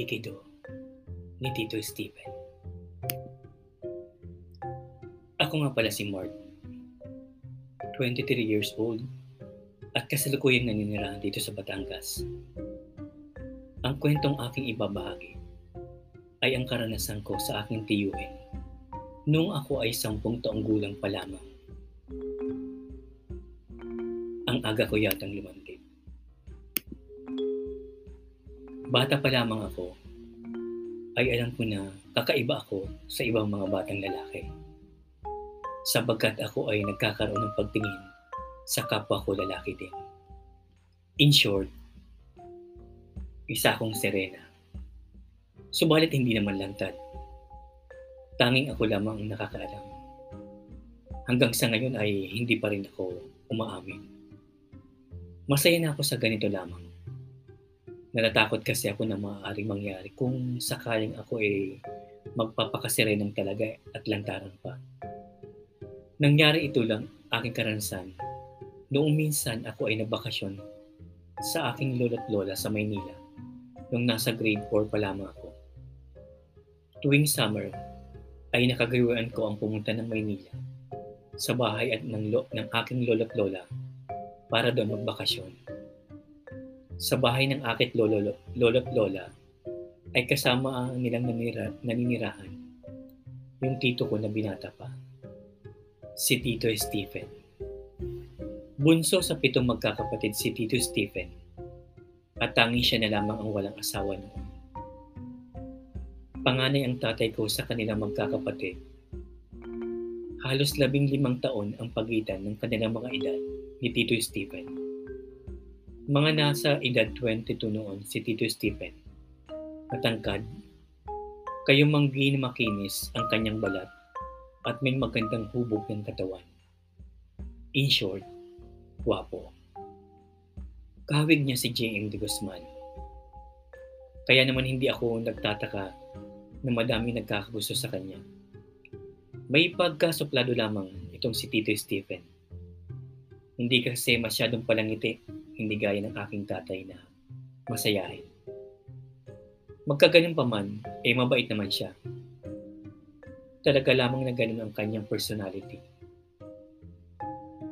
Likido ni Tito Stephen. Ako nga pala si Mark, 23 years old at kasalukuyang naninirahan dito sa Batangas. Ang kwentong aking ibabahagi ay ang karanasan ko sa aking tiyuhin noong ako ay sampung taong gulang pa lamang. Ang aga ko yatang lumantid. Bata pa lamang ako, ay alam ko na kakaiba ako sa ibang mga batang lalaki. Sabagkat ako ay nagkakaroon ng pagtingin sa kapwa ko lalaki din. In short, isa akong serena. Subalit hindi naman lantad. Tanging ako lamang ang nakakaalam. Hanggang sa ngayon ay hindi pa rin ako umaamin. Masaya na ako sa ganito lamang. Natatakot kasi ako na maaaring mangyari kung sakaling ako ay magpapakaserenang talaga at lantaran pa. Nangyari ito lang aking karanasan noong minsan ako ay nabakasyon sa aking lolo't lola sa Maynila nung nasa grade 4 pa lamang ako. Tuwing summer, ay nakagayuan ko ang pumunta ng Maynila sa bahay at ng, lo- ng aking lolo't lola para doon magbakasyon. Sa bahay ng akit lolo, lolo't lola ay kasama ang nilang nanira, naninirahan yung tito ko na binata pa, si Tito Stephen. Bunso sa pitong magkakapatid si Tito Stephen at tanging siya na lamang ang walang asawa noon. Panganay ang tatay ko sa kanilang magkakapatid. Halos labing limang taon ang pagitan ng kanilang mga edad ni Tito Stephen. Mga nasa edad 22 noon si Tito Stephen. Matangkad, kayong manggi na makinis ang kanyang balat at may magandang hubog ng katawan. In short, guwapo. Kahawig niya si J.M. de Guzman. Kaya naman hindi ako nagtataka na madami nagkakagusto sa kanya. May pagkasuplado lamang itong si Tito Stephen. Hindi kasi masyadong palangiti, hindi gaya ng aking tatay na masayahin. Magkaganon pa man, eh mabait naman siya. Talaga lamang na ganun ang kanyang personality.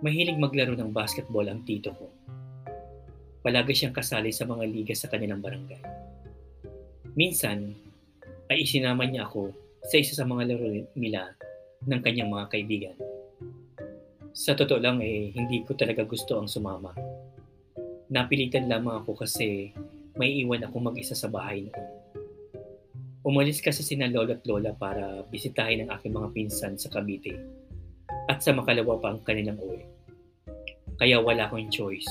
Mahilig maglaro ng basketball ang tito ko palagi siyang kasali sa mga liga sa kanilang barangay. Minsan, ay isinama niya ako sa isa sa mga laro nila ng kanyang mga kaibigan. Sa totoo lang eh, hindi ko talaga gusto ang sumama. Napilitan lamang ako kasi may iwan ako mag-isa sa bahay noon. Umalis kasi sina lolo at lola para bisitahin ang aking mga pinsan sa Cavite at sa makalawa pa ang kanilang uwi. Kaya wala akong choice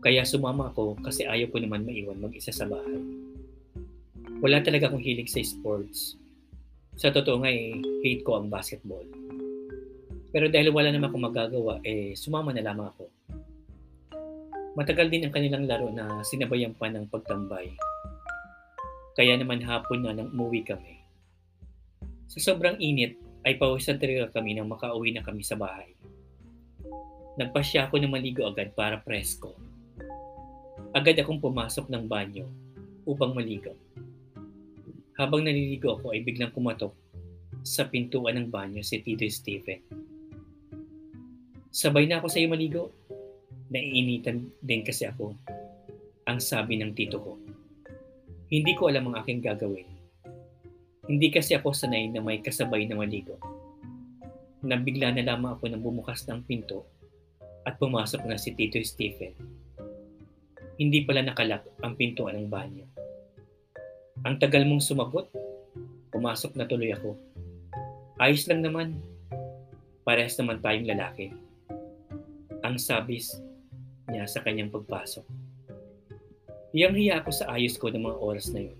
kaya sumama ako kasi ayaw ko naman maiwan mag-isa sa bahay. Wala talaga akong hilig sa sports. Sa totoo nga eh, hate ko ang basketball. Pero dahil wala naman akong magagawa, eh sumama na lamang ako. Matagal din ang kanilang laro na sinabayan pa ng pagtambay. Kaya naman hapon na nang umuwi kami. Sa sobrang init, ay pawisan talaga kami nang makauwi na kami sa bahay. Nagpasya ako na maligo agad para presko Agad akong pumasok ng banyo upang maligo. Habang naliligo ako ay biglang kumatok sa pintuan ng banyo si Tito Stephen. Sabay na ako sa iyo maligo. Naiinitan din kasi ako. Ang sabi ng tito ko. Hindi ko alam ang aking gagawin. Hindi kasi ako sanay na may kasabay na maligo. Nabigla na lamang ako nang bumukas ng pinto at pumasok na si Tito Stephen hindi pala nakalak ang pintuan ng banyo. Ang tagal mong sumagot, pumasok na tuloy ako. Ayos lang naman. Parehas naman tayong lalaki. Ang sabis niya sa kanyang pagpasok. Hiyang-hiya ako sa ayos ko ng mga oras na yun.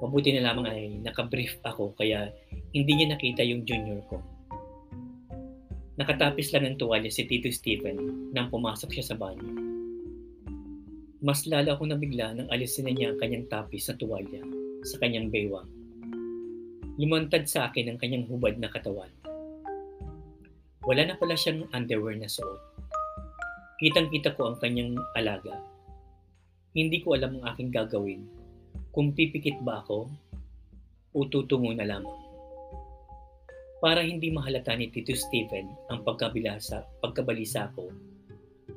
Mabuti na lamang ay nakabrief ako kaya hindi niya nakita yung junior ko. Nakatapis lang ng tuwalya si Tito Stephen nang pumasok siya sa banyo. Mas lalo akong nabigla nang alisin na niya ang kanyang tapis sa tuwalya sa kanyang baywang. Lumantad sa akin ang kanyang hubad na katawan. Wala na pala siyang underwear na suot. Kitang-kita ko ang kanyang alaga. Hindi ko alam ang aking gagawin kung pipikit ba ako o tutungo na lamang. Para hindi mahalata ni Tito Stephen ang pagkabilasa, pagkabalisa ko,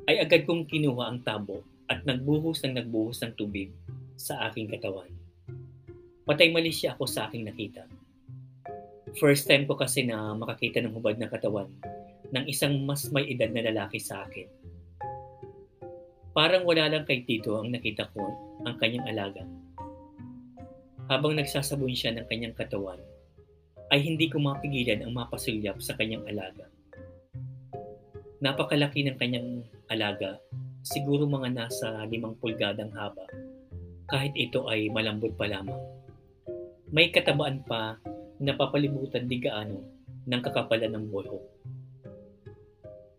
ay agad kong kinuha ang tabo at nagbuhos ng nagbuhos ng tubig sa aking katawan. Patay mali siya ako sa aking nakita. First time ko kasi na makakita ng hubad na katawan ng isang mas may edad na lalaki sa akin. Parang wala lang kay Tito ang nakita ko ang kanyang alaga. Habang nagsasabon siya ng kanyang katawan, ay hindi ko mapigilan ang mapasulyap sa kanyang alaga. Napakalaki ng kanyang alaga, siguro mga nasa limang pulgadang haba, kahit ito ay malambot pa lamang. May katabaan pa na papalibutan di gaano ng kakapalan ng buhok.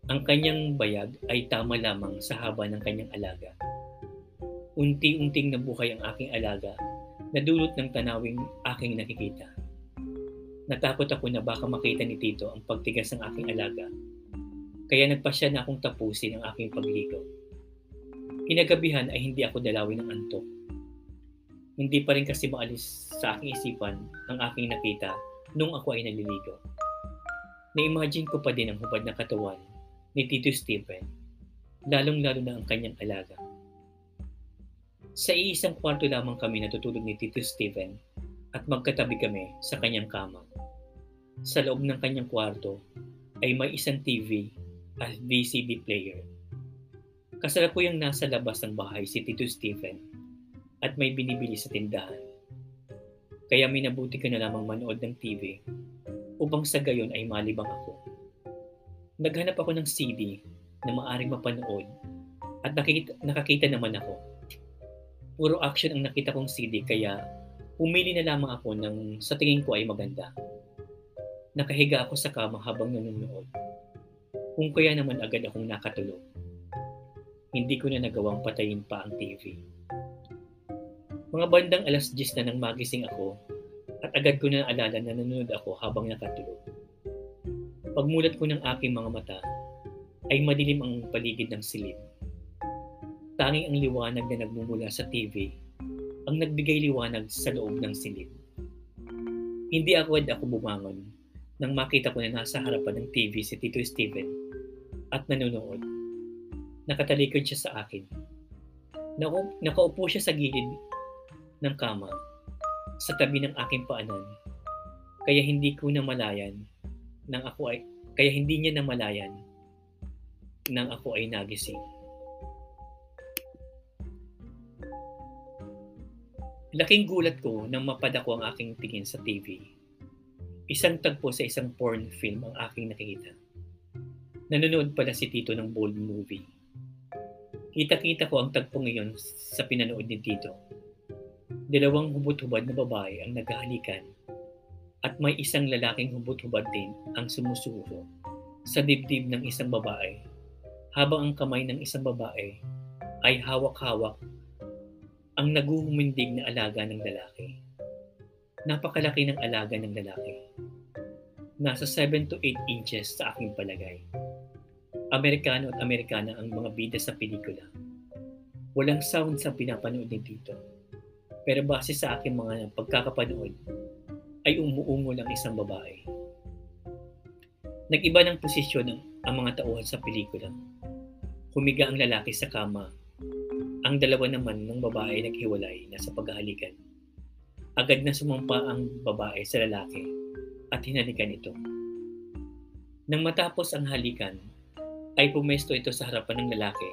Ang kanyang bayag ay tama lamang sa haba ng kanyang alaga. Unti-unting nabuhay ang aking alaga na dulot ng tanawing aking nakikita. Natakot ako na baka makita ni Tito ang pagtigas ng aking alaga. Kaya nagpasya na akong tapusin ang aking pagligo. Kinagabihan ay hindi ako dalawin ng antok. Hindi pa rin kasi maalis sa aking isipan ang aking nakita nung ako ay naliligo. Na-imagine ko pa din ang hubad na katawan ni Tito Stephen, lalong-lalo na ang kanyang alaga. Sa iisang kwarto lamang kami natutulog ni Tito Stephen at magkatabi kami sa kanyang kama. Sa loob ng kanyang kwarto ay may isang TV at VCD player. Kasalukuyang nasa labas ng bahay si Tito Stephen at may binibili sa tindahan. Kaya minabuti ko na lamang manood ng TV upang sa gayon ay malibang ako naghanap ako ng CD na maaring mapanood at nakikita, nakakita naman ako. Puro action ang nakita kong CD kaya pumili na lamang ako ng sa tingin ko ay maganda. Nakahiga ako sa kama habang nanonood. Kung kaya naman agad akong nakatulog. Hindi ko na nagawang patayin pa ang TV. Mga bandang alas 10 na nang magising ako at agad ko na naalala na nanonood ako habang nakatulog. Pagmulat ko ng aking mga mata, ay madilim ang paligid ng silid. Tanging ang liwanag na nagmumula sa TV ang nagbigay liwanag sa loob ng silid. Hindi agad ako bumangon nang makita ko na nasa harapan ng TV si Tito Steven at nanonood. Nakatalikod siya sa akin. Naka- nakaupo siya sa gilid ng kama sa tabi ng aking paanan kaya hindi ko namalayan nang ako ay kaya hindi niya namalayan nang ako ay nagising. Laking gulat ko nang mapadako ang aking tingin sa TV. Isang tagpo sa isang porn film ang aking nakikita. Nanonood pala si Tito ng bold movie. Kita-kita ko ang tagpo ngayon sa pinanood ni Tito. Dalawang hubot-hubad na babae ang naghahalikan at may isang lalaking hubot-hubad din ang sumusuko sa dibdib ng isang babae habang ang kamay ng isang babae ay hawak-hawak ang naguhumindig na alaga ng lalaki. Napakalaki ng alaga ng lalaki. Nasa 7 to 8 inches sa aking palagay. Amerikano at Amerikana ang mga bida sa pelikula. Walang sound sa pinapanood ni Tito. Pero base sa aking mga pagkakapanood, ay umuungol ang isang babae. Nag-iba ng posisyon ang, ang mga tauhan sa pelikula. Humiga ang lalaki sa kama. Ang dalawa naman ng babae naghiwalay na sa paghahalikan. Agad na sumampa ang babae sa lalaki at hinalikan ito. Nang matapos ang halikan, ay pumesto ito sa harapan ng lalaki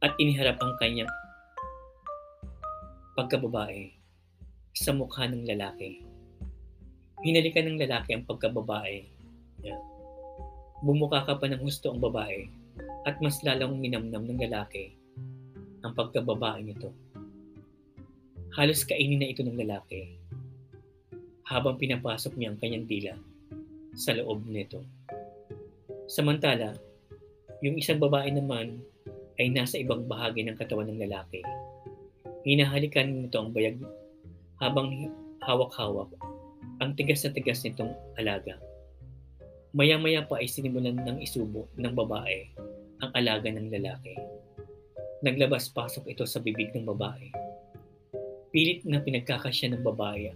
at iniharap ang kanyang pagkababae sa mukha ng lalaki. Hinalikan ng lalaki ang pagkababae niya. Bumuka ka pa ng husto ang babae at mas lalong minamnam ng lalaki ang pagkababae nito. Halos kainin na ito ng lalaki habang pinapasok niya ang kanyang dila sa loob nito. Samantala, yung isang babae naman ay nasa ibang bahagi ng katawan ng lalaki. Hinahalikan nito ang bayag habang hawak-hawak ang tigas na tigas nitong alaga. Maya-maya pa ay sinimulan ng isubo ng babae ang alaga ng lalaki. Naglabas-pasok ito sa bibig ng babae. Pilit na pinagkakasya ng babae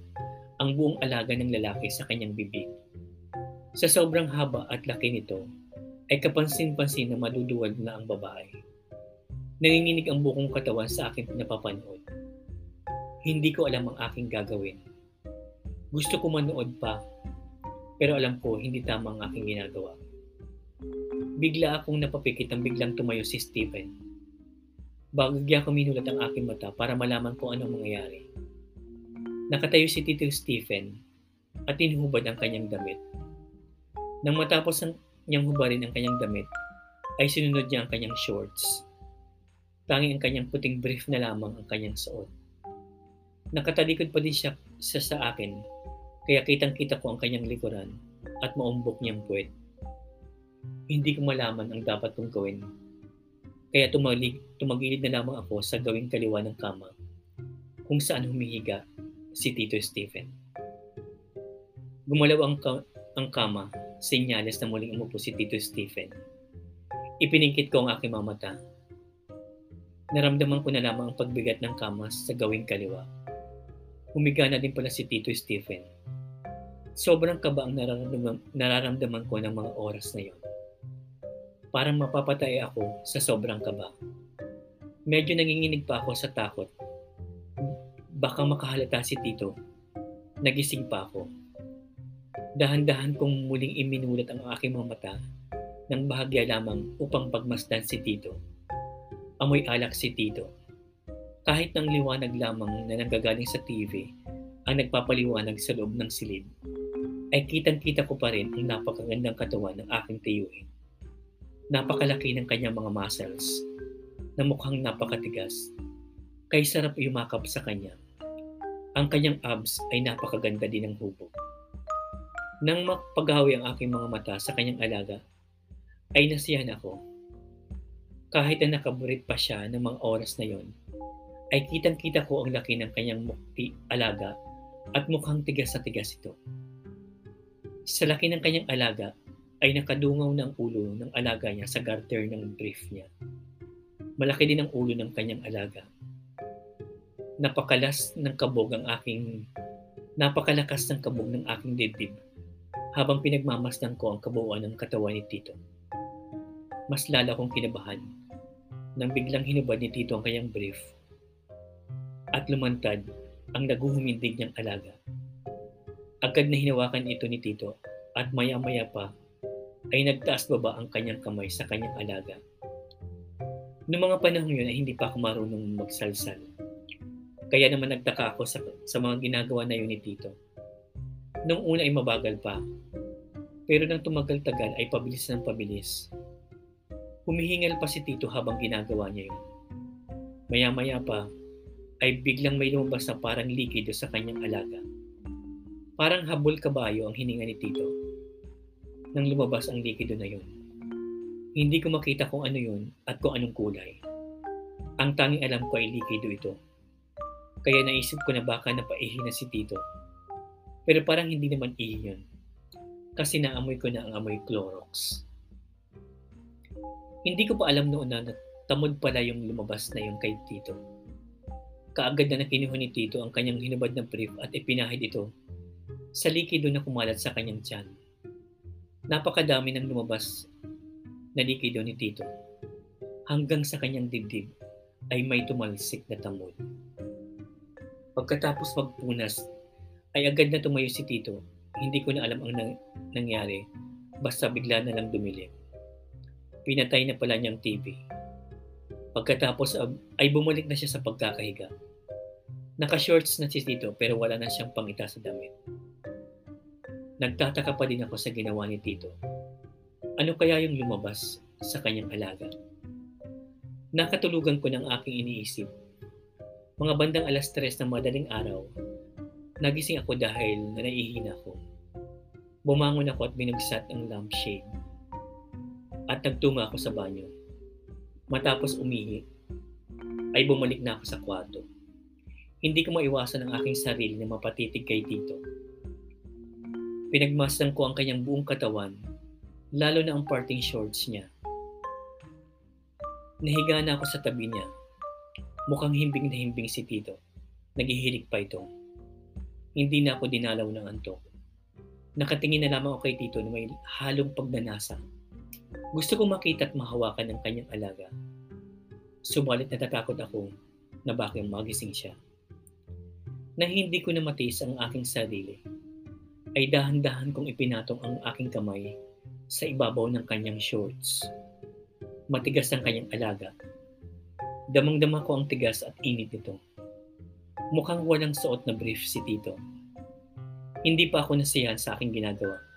ang buong alaga ng lalaki sa kanyang bibig. Sa sobrang haba at laki nito, ay kapansin-pansin na maduduwal na ang babae. Nanginginig ang bukong katawan sa aking napapanood. Hindi ko alam ang aking gagawin. Gusto ko manood pa, pero alam ko hindi tama ang aking ginagawa. Bigla akong napapikit ang biglang tumayo si Stephen. Bagagya ko minulat ang aking mata para malaman kung anong mangyayari. Nakatayo si Tito Stephen at tinhubad ang kanyang damit. Nang matapos ang niyang hubarin ang kanyang damit, ay sinunod niya ang kanyang shorts. Tanging ang kanyang puting brief na lamang ang kanyang suot. Nakatalikod pa din siya, siya sa akin, kaya kitang-kita ko ang kanyang likuran at maumbok niyang puwet. Hindi ko malaman ang dapat kong gawin. Kaya tumalig, tumagilid na lamang ako sa gawing kaliwa ng kama kung saan humihiga si Tito Stephen. Gumalaw ang, ka- ang kama senyales na muling umupo si Tito Stephen. Ipiningkit ko ang aking mga mata. Naramdaman ko na lamang ang pagbigat ng kamas sa gawing kaliwa. Humiga na din pala si Tito Stephen. Sobrang kaba ang nararamdaman, nararamdaman ko ng mga oras na yon. Parang mapapatay ako sa sobrang kaba. Medyo nanginginig pa ako sa takot. Baka makahalata si Tito. Nagising pa ako Dahan-dahan kong muling iminulat ang aking mga mata ng bahagya lamang upang pagmasdan si Tito. Amoy alak si Tito. Kahit ng liwanag lamang na nanggagaling sa TV ang nagpapaliwanag sa loob ng silid, ay kitang-kita ko pa rin ang napakagandang katawan ng aking tiyuhin. Napakalaki ng kanyang mga muscles na mukhang napakatigas. Kay sarap yumakap sa kanya. Ang kanyang abs ay napakaganda din ng hubog. Nang mapaghawi ang aking mga mata sa kanyang alaga, ay nasiyahan ako. Kahit na nakaburit pa siya ng mga oras na yon, ay kitang-kita ko ang laki ng kanyang mukti alaga at mukhang tigas sa tigas ito. Sa laki ng kanyang alaga, ay nakadungaw ng ulo ng alaga niya sa garter ng brief niya. Malaki din ang ulo ng kanyang alaga. Napakalas ng kabog ang aking napakalakas ng kabog ng aking dibdib habang pinagmamasdan ko ang kabuuan ng katawan ni Tito. Mas lala kong kinabahan nang biglang hinubad ni Tito ang kanyang brief at lumantad ang naguhumindig niyang alaga. Agad na hinawakan ito ni Tito at maya-maya pa ay nagtaas baba ang kanyang kamay sa kanyang alaga. Noong mga panahon yun ay hindi pa ako marunong magsalsal. Kaya naman nagtaka ako sa, sa mga ginagawa na yun ni Tito Nung una ay mabagal pa, pero nang tumagal-tagal ay pabilis ng pabilis. Humihingal pa si Tito habang ginagawa niya yun. Maya-maya pa, ay biglang may lumabas na parang likido sa kanyang alaga. Parang habol kabayo ang hininga ni Tito. Nang lumabas ang likido na yun. Hindi ko makita kung ano yun at kung anong kulay. Ang tanging alam ko ay likido ito. Kaya naisip ko na baka napaihi na si Tito pero parang hindi naman iyon. Kasi naamoy ko na ang amoy Clorox. Hindi ko pa alam noon na tamod pala yung lumabas na yung kay Tito. Kaagad na nakinuha ni Tito ang kanyang hinubad na brief at ipinahid ito sa likido na kumalat sa kanyang tiyan. Napakadami ng lumabas na likido ni Tito. Hanggang sa kanyang dibdib ay may tumalsik na tamod. Pagkatapos magpunas ay agad na tumayo si Tito. Hindi ko na alam ang nang- nangyari. Basta bigla na lang dumilim. Pinatay na pala niyang TV. Pagkatapos ay bumalik na siya sa pagkakahiga. Naka-shorts na si Tito pero wala na siyang pangita sa damit. Nagtataka pa din ako sa ginawa ni Tito. Ano kaya yung lumabas sa kanyang alaga? Nakatulugan ko ng aking iniisip. Mga bandang alas tres ng madaling araw, Nagising ako dahil na naiihina ako. Bumangon ako at binagsat ang lampshade. At nagtunga ako sa banyo. Matapos umihi, ay bumalik na ako sa kwarto. Hindi ko maiwasan ang aking sarili na mapatitig kay Tito. Pinagmasdan ko ang kanyang buong katawan, lalo na ang parting shorts niya. Nahiga na ako sa tabi niya. Mukhang himbing na himbing si Tito. Naghihilig pa ito. Hindi na ako dinalaw ng antok. Nakatingin na lamang ako kay Tito na may halong pagnanasa. Gusto ko makita at mahawakan ang kanyang alaga. Subalit natatakot ako na bakit magising siya. Na hindi ko na matiis ang aking sarili, ay dahan-dahan kong ipinatong ang aking kamay sa ibabaw ng kanyang shorts. Matigas ang kanyang alaga. Damang-dama ko ang tigas at init nito. Mukhang walang suot na brief si Tito. Hindi pa ako nasiyahan sa aking ginagawa.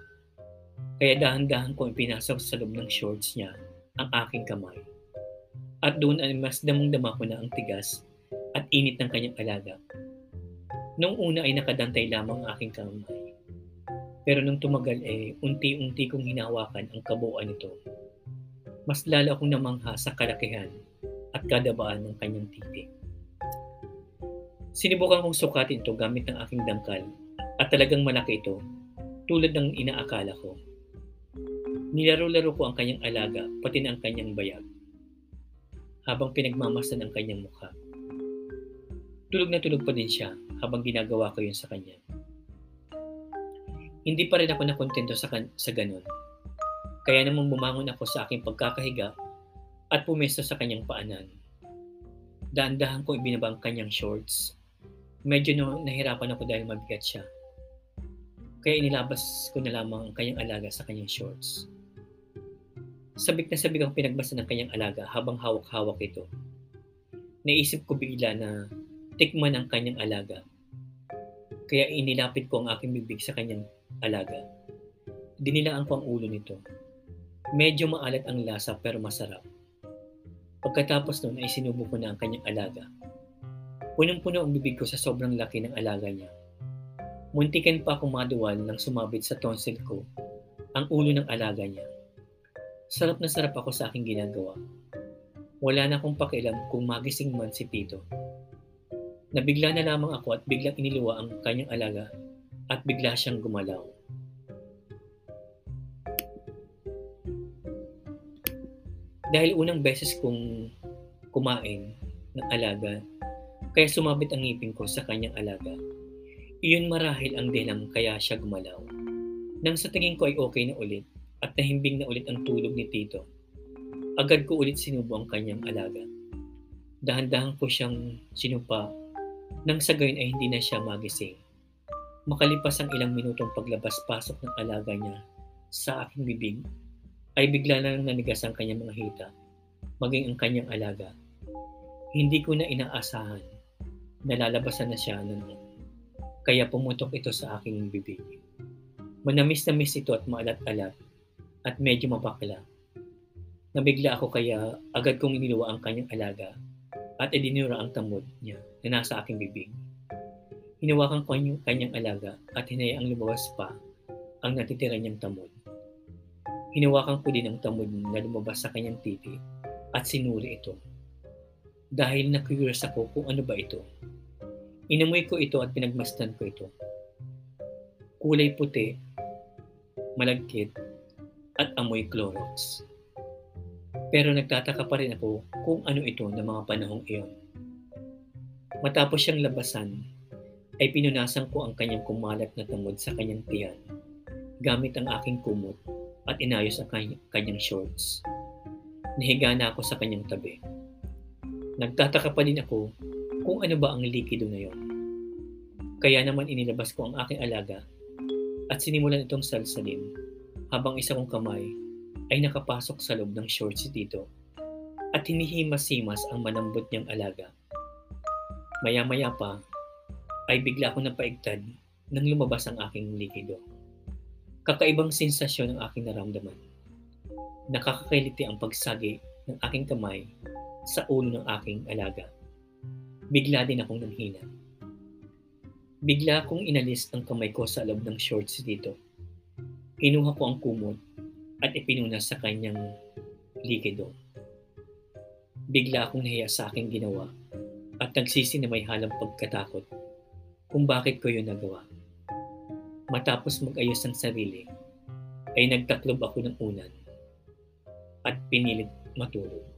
Kaya dahan-dahan kong ipinasok sa loob ng shorts niya ang aking kamay. At doon ay mas damang-dama ko na ang tigas at init ng kanyang alaga. Noong una ay nakadantay lamang ang aking kamay. Pero nung tumagal eh, unti-unti kong hinawakan ang kabuuan nito. Mas lalo akong namangha sa kalakihan at kadabaan ng kanyang titi. Sinubukan kong sukatin ito gamit ng aking dangkal at talagang malaki ito tulad ng inaakala ko. Nilaro-laro ko ang kanyang alaga pati na ang kanyang bayag habang pinagmamasan ang kanyang mukha. Tulog na tulog pa din siya habang ginagawa ko yun sa kanya. Hindi pa rin ako nakontento sa, kan- sa ganun. Kaya namang bumangon ako sa aking pagkakahiga at pumesto sa kanyang paanan. Daan-dahan ko ibinaba ang kanyang shorts. Medyo no, nahirapan ako dahil mabigat siya. Kaya inilabas ko na lamang ang kanyang alaga sa kanyang shorts. Sabik na sabik ang pinagbasa ng kanyang alaga habang hawak-hawak ito. Naisip ko bigla na tikman ang kanyang alaga. Kaya inilapit ko ang aking bibig sa kanyang alaga. Dinilaan ko ang ulo nito. Medyo maalat ang lasa pero masarap. Pagkatapos nun ay sinubo ko na ang kanyang alaga. Punong-puno ang bibig ko sa sobrang laki ng alaga niya. Muntikan pa akong maduwal nang sumabit sa tonsil ko ang ulo ng alaga niya. Sarap na sarap ako sa aking ginagawa. Wala na akong pakialam kung magising man si Tito. Nabigla na lamang ako at biglang iniluwa ang kanyang alaga at bigla siyang gumalaw. Dahil unang beses kong kumain ng alaga, kaya sumabit ang ngipin ko sa kanyang alaga. Iyon marahil ang dahilan kaya siya gumalaw. Nang sa tingin ko ay okay na ulit at nahimbing na ulit ang tulog ni Tito, agad ko ulit sinubo ang kanyang alaga. Dahan-dahan ko siyang sinupa nang sa gayon ay hindi na siya magising. Makalipas ang ilang minutong paglabas-pasok ng alaga niya sa aking bibig, ay bigla na lang nanigas ang kanyang mga hita, maging ang kanyang alaga. Hindi ko na inaasahan na lalabasan na siya noon. Kaya pumutok ito sa aking bibig. Manamis na miss ito at maalat-alat at medyo mapakla. Nabigla ako kaya agad kong iniluwa ang kanyang alaga at idinura ang tamod niya na nasa aking bibig. Hinawakan ko ang kanyang alaga at hinayaang lumabas pa ang natitira niyang tamod. Hinawakan ko din ang tamod na lumabas sa kanyang titi at sinuri ito. Dahil na-curious ako kung ano ba ito. Inamoy ko ito at pinagmastan ko ito. Kulay puti, malagkit, at amoy Clorox. Pero nagtataka pa rin ako kung ano ito ng mga panahong iyon. Matapos siyang labasan, ay pinunasan ko ang kanyang kumalat na tamod sa kanyang tiyan gamit ang aking kumot at inayos ang kany- kanyang shorts. Nahiga na ako sa kanyang tabi. Nagtataka pa din ako kung ano ba ang likido na yon. Kaya naman inilabas ko ang aking alaga at sinimulan itong salsalin habang isa kong kamay ay nakapasok sa loob ng shorts si Tito at hinihimas-himas ang manambot niyang alaga. Maya-maya pa ay bigla akong napaigtad nang lumabas ang aking likido. Kakaibang sensasyon ang aking naramdaman. Nakakakiliti ang pagsagi ng aking kamay sa ulo ng aking alaga. Bigla din akong nanghina. Bigla akong inalis ang kamay ko sa loob ng shorts dito. Kinuha ko ang kumot at ipinunas sa kanyang likido. Bigla akong nahiya sa aking ginawa at nagsisi na may halang pagkatakot kung bakit ko yun nagawa. Matapos mag-ayos ng sarili, ay nagtaklob ako ng unan at pinilit matulog.